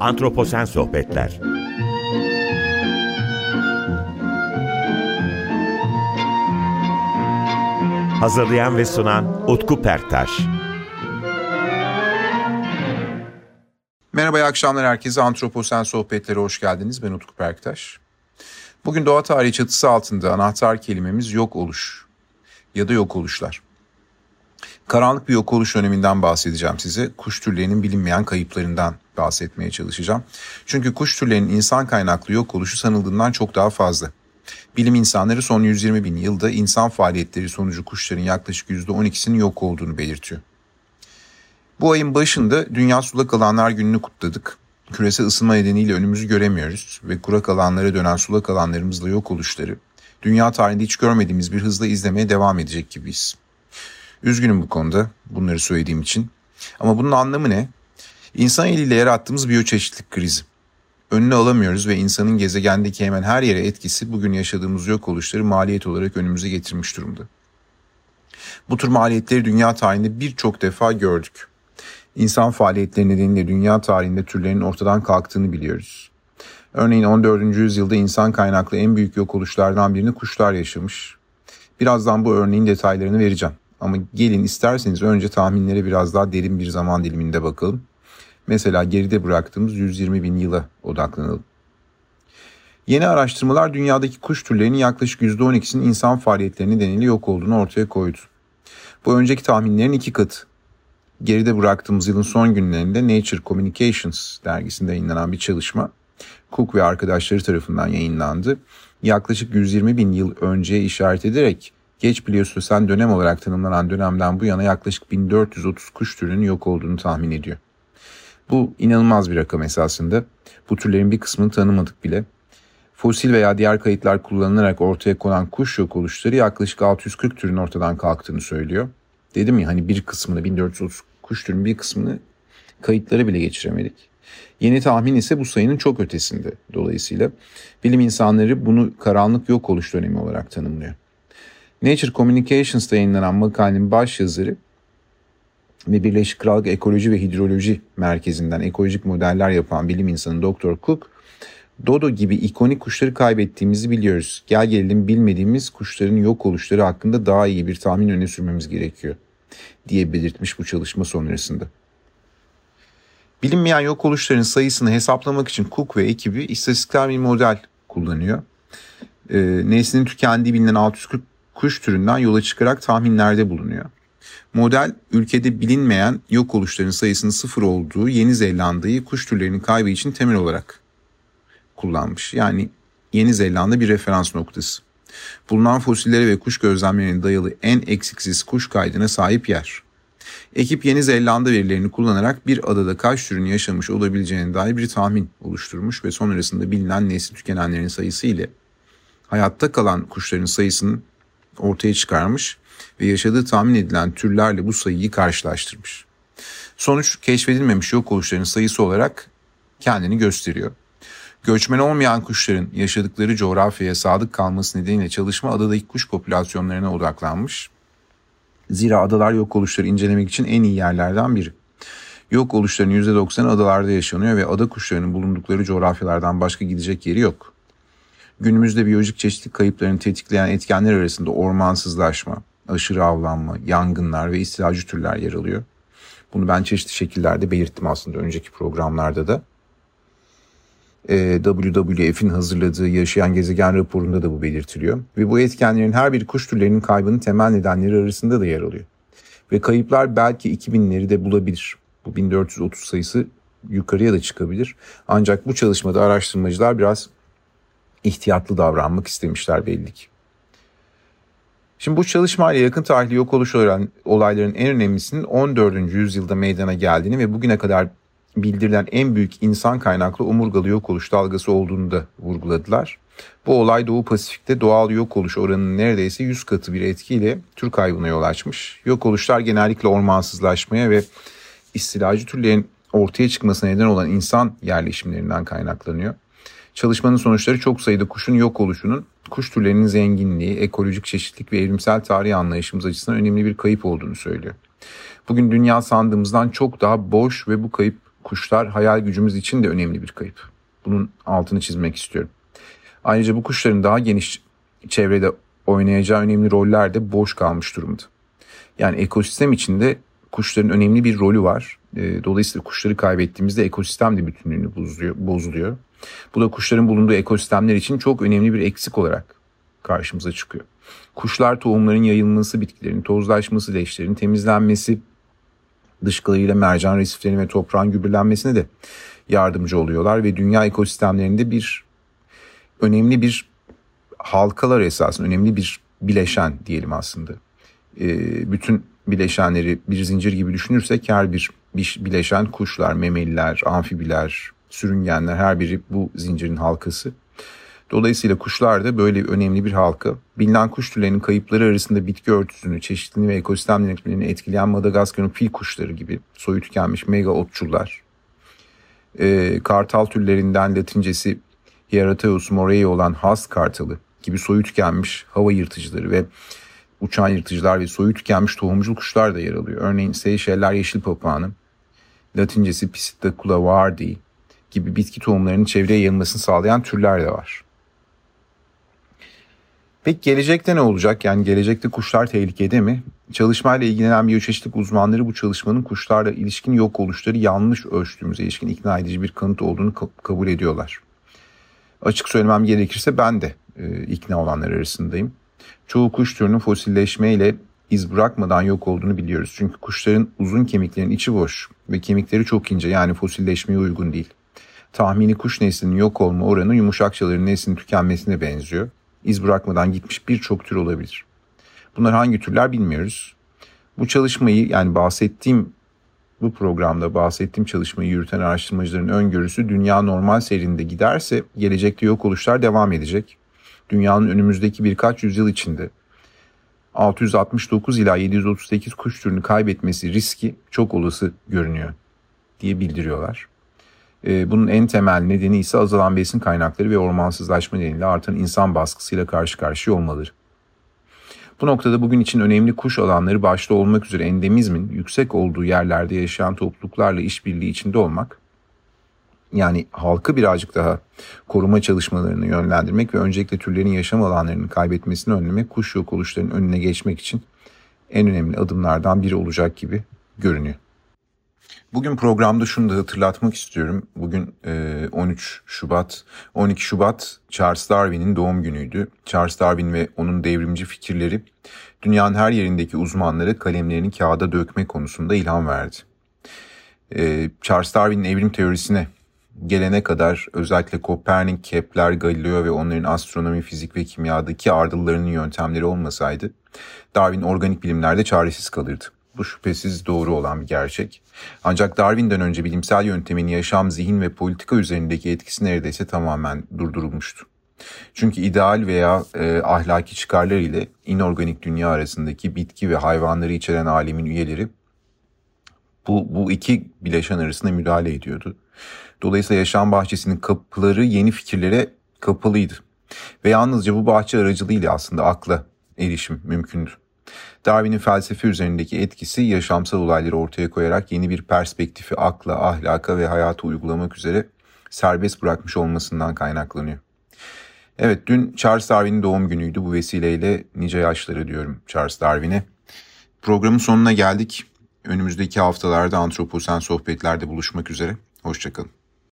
Antroposen Sohbetler Hazırlayan ve sunan Utku Perktaş Merhaba, iyi akşamlar herkese. Antroposen Sohbetleri hoş geldiniz. Ben Utku Perktaş. Bugün doğa tarihi çatısı altında anahtar kelimemiz yok oluş ya da yok oluşlar. Karanlık bir yok oluş döneminden bahsedeceğim size. Kuş türlerinin bilinmeyen kayıplarından bahsetmeye çalışacağım. Çünkü kuş türlerinin insan kaynaklı yok oluşu sanıldığından çok daha fazla. Bilim insanları son 120 bin yılda insan faaliyetleri sonucu kuşların yaklaşık %12'sinin yok olduğunu belirtiyor. Bu ayın başında Dünya Sulak Alanlar Günü'nü kutladık. Küresel ısınma nedeniyle önümüzü göremiyoruz ve kurak alanlara dönen sulak alanlarımızla yok oluşları dünya tarihinde hiç görmediğimiz bir hızla izlemeye devam edecek gibiyiz. Üzgünüm bu konuda bunları söylediğim için. Ama bunun anlamı ne? İnsan eliyle yarattığımız biyoçeşitlik krizi. Önünü alamıyoruz ve insanın gezegendeki hemen her yere etkisi bugün yaşadığımız yok oluşları maliyet olarak önümüze getirmiş durumda. Bu tür maliyetleri dünya tarihinde birçok defa gördük. İnsan faaliyetleri nedeniyle dünya tarihinde türlerin ortadan kalktığını biliyoruz. Örneğin 14. yüzyılda insan kaynaklı en büyük yok oluşlardan birini kuşlar yaşamış. Birazdan bu örneğin detaylarını vereceğim. Ama gelin isterseniz önce tahminlere biraz daha derin bir zaman diliminde bakalım. Mesela geride bıraktığımız 120 bin yıla odaklanalım. Yeni araştırmalar dünyadaki kuş türlerinin yaklaşık %12'sinin insan faaliyetleri nedeniyle yok olduğunu ortaya koydu. Bu önceki tahminlerin iki katı. Geride bıraktığımız yılın son günlerinde Nature Communications dergisinde yayınlanan bir çalışma Cook ve arkadaşları tarafından yayınlandı. Yaklaşık 120 bin yıl önceye işaret ederek geç Pliyostosen dönem olarak tanımlanan dönemden bu yana yaklaşık 1430 kuş türünün yok olduğunu tahmin ediyor. Bu inanılmaz bir rakam esasında. Bu türlerin bir kısmını tanımadık bile. Fosil veya diğer kayıtlar kullanılarak ortaya konan kuş yok oluşları yaklaşık 640 türün ortadan kalktığını söylüyor. Dedim ya hani bir kısmını 1430 kuş türünün bir kısmını kayıtlara bile geçiremedik. Yeni tahmin ise bu sayının çok ötesinde. Dolayısıyla bilim insanları bunu karanlık yok oluş dönemi olarak tanımlıyor. Nature Communications'ta yayınlanan makalenin baş yazarı ve Birleşik Krallık Ekoloji ve Hidroloji Merkezi'nden ekolojik modeller yapan bilim insanı Dr. Cook, Dodo gibi ikonik kuşları kaybettiğimizi biliyoruz. Gel gelelim bilmediğimiz kuşların yok oluşları hakkında daha iyi bir tahmin öne sürmemiz gerekiyor diye belirtmiş bu çalışma sonrasında. Bilinmeyen yok oluşların sayısını hesaplamak için Cook ve ekibi istatistiksel bir model kullanıyor. E, neslinin tükendiği bilinen 640 kuş türünden yola çıkarak tahminlerde bulunuyor. Model ülkede bilinmeyen yok oluşların sayısının sıfır olduğu Yeni Zelanda'yı kuş türlerinin kaybı için temel olarak kullanmış. Yani Yeni Zelanda bir referans noktası. Bulunan fosillere ve kuş gözlemlerine dayalı en eksiksiz kuş kaydına sahip yer. Ekip Yeni Zelanda verilerini kullanarak bir adada kaç türün yaşamış olabileceğine dair bir tahmin oluşturmuş ve sonrasında bilinen nesli tükenenlerin sayısı ile hayatta kalan kuşların sayısının ortaya çıkarmış ve yaşadığı tahmin edilen türlerle bu sayıyı karşılaştırmış. Sonuç keşfedilmemiş yok oluşların sayısı olarak kendini gösteriyor. Göçmen olmayan kuşların yaşadıkları coğrafyaya sadık kalması nedeniyle çalışma adadaki kuş popülasyonlarına odaklanmış. Zira adalar yok oluşları incelemek için en iyi yerlerden biri. Yok oluşların %90'ı adalarda yaşanıyor ve ada kuşlarının bulundukları coğrafyalardan başka gidecek yeri yok. Günümüzde biyolojik çeşitlilik kayıplarını tetikleyen etkenler arasında ormansızlaşma, aşırı avlanma, yangınlar ve istilacı türler yer alıyor. Bunu ben çeşitli şekillerde belirttim aslında önceki programlarda da. WWF'in hazırladığı Yaşayan Gezegen raporunda da bu belirtiliyor. Ve bu etkenlerin her bir kuş türlerinin kaybının temel nedenleri arasında da yer alıyor. Ve kayıplar belki 2000'leri de bulabilir. Bu 1430 sayısı yukarıya da çıkabilir. Ancak bu çalışmada araştırmacılar biraz ihtiyatlı davranmak istemişler belli ki. Şimdi bu çalışmayla yakın tarihli yok oluş olayların en önemlisinin 14. yüzyılda meydana geldiğini ve bugüne kadar bildirilen en büyük insan kaynaklı omurgalı yok oluş dalgası olduğunu da vurguladılar. Bu olay Doğu Pasifik'te doğal yok oluş oranının neredeyse 100 katı bir etkiyle tür kaybına yol açmış. Yok oluşlar genellikle ormansızlaşmaya ve istilacı türlerin ortaya çıkmasına neden olan insan yerleşimlerinden kaynaklanıyor. Çalışmanın sonuçları çok sayıda kuşun yok oluşunun kuş türlerinin zenginliği, ekolojik çeşitlilik ve evrimsel tarih anlayışımız açısından önemli bir kayıp olduğunu söylüyor. Bugün dünya sandığımızdan çok daha boş ve bu kayıp kuşlar hayal gücümüz için de önemli bir kayıp. Bunun altını çizmek istiyorum. Ayrıca bu kuşların daha geniş çevrede oynayacağı önemli roller de boş kalmış durumda. Yani ekosistem içinde kuşların önemli bir rolü var. Ee, dolayısıyla kuşları kaybettiğimizde ekosistem de bütünlüğünü bozuluyor. bozuluyor. Bu da kuşların bulunduğu ekosistemler için çok önemli bir eksik olarak karşımıza çıkıyor. Kuşlar tohumların yayılması, bitkilerin tozlaşması, leşlerin temizlenmesi, dışkılarıyla mercan resiflerinin ve toprağın gübürlenmesine de yardımcı oluyorlar ve dünya ekosistemlerinde bir önemli bir halkalar esasında önemli bir bileşen diyelim aslında. Ee, bütün bileşenleri bir zincir gibi düşünürsek her bir bileşen kuşlar, memeliler, amfibiler, sürüngenler her biri bu zincirin halkası. Dolayısıyla kuşlar da böyle önemli bir halka. Bilinen kuş türlerinin kayıpları arasında bitki örtüsünü, çeşitliliğini ve ekosistem yönetimini etkileyen Madagaskar'ın fil kuşları gibi soyu tükenmiş mega otçullar. Ee, kartal türlerinden latincesi Hierateus morei olan has kartalı gibi soyu tükenmiş hava yırtıcıları ve uçan yırtıcılar ve soyu tükenmiş tohumcul kuşlar da yer alıyor. Örneğin Seyşeller yeşil papağanı, latincesi Piscicula vardi gibi bitki tohumlarının çevreye yayılmasını sağlayan türler de var. Peki gelecekte ne olacak? Yani gelecekte kuşlar tehlikede mi? Çalışmayla ilgilenen biyoçeşitlik uzmanları bu çalışmanın kuşlarla ilişkin yok oluşları yanlış ölçtüğümüze ilişkin ikna edici bir kanıt olduğunu kabul ediyorlar. Açık söylemem gerekirse ben de e, ikna olanlar arasındayım. Çoğu kuş türünün fosilleşmeyle iz bırakmadan yok olduğunu biliyoruz. Çünkü kuşların uzun kemiklerin içi boş ve kemikleri çok ince yani fosilleşmeye uygun değil. Tahmini kuş neslinin yok olma oranı yumuşakçaların neslinin tükenmesine benziyor iz bırakmadan gitmiş birçok tür olabilir. Bunlar hangi türler bilmiyoruz. Bu çalışmayı yani bahsettiğim bu programda bahsettiğim çalışmayı yürüten araştırmacıların öngörüsü dünya normal seyrinde giderse gelecekte yok oluşlar devam edecek. Dünyanın önümüzdeki birkaç yüzyıl içinde 669 ila 738 kuş türünü kaybetmesi riski çok olası görünüyor diye bildiriyorlar. Ee, bunun en temel nedeni ise azalan besin kaynakları ve ormansızlaşma nedeniyle artan insan baskısıyla karşı karşıya olmaları. Bu noktada bugün için önemli kuş alanları başta olmak üzere endemizmin yüksek olduğu yerlerde yaşayan topluluklarla işbirliği içinde olmak, yani halkı birazcık daha koruma çalışmalarını yönlendirmek ve öncelikle türlerin yaşam alanlarını kaybetmesini önlemek kuş yok oluşlarının önüne geçmek için en önemli adımlardan biri olacak gibi görünüyor. Bugün programda şunu da hatırlatmak istiyorum. Bugün 13 Şubat, 12 Şubat Charles Darwin'in doğum günüydü. Charles Darwin ve onun devrimci fikirleri dünyanın her yerindeki uzmanları kalemlerini kağıda dökme konusunda ilham verdi. Charles Darwin'in evrim teorisine gelene kadar özellikle Kopernik, Kepler, Galileo ve onların astronomi, fizik ve kimyadaki ardıllarının yöntemleri olmasaydı Darwin organik bilimlerde çaresiz kalırdı. Bu şüphesiz doğru olan bir gerçek. Ancak Darwin'den önce bilimsel yöntemin yaşam, zihin ve politika üzerindeki etkisi neredeyse tamamen durdurulmuştu. Çünkü ideal veya e, ahlaki çıkarlar ile inorganik dünya arasındaki bitki ve hayvanları içeren alemin üyeleri bu, bu iki bileşen arasında müdahale ediyordu. Dolayısıyla yaşam bahçesinin kapıları yeni fikirlere kapalıydı. Ve yalnızca bu bahçe aracılığıyla aslında akla erişim mümkündü. Darwin'in felsefe üzerindeki etkisi yaşamsal olayları ortaya koyarak yeni bir perspektifi akla, ahlaka ve hayata uygulamak üzere serbest bırakmış olmasından kaynaklanıyor. Evet dün Charles Darwin'in doğum günüydü. Bu vesileyle nice yaşları diyorum Charles Darwin'e. Programın sonuna geldik. Önümüzdeki haftalarda Antroposen Sohbetler'de buluşmak üzere. Hoşçakalın.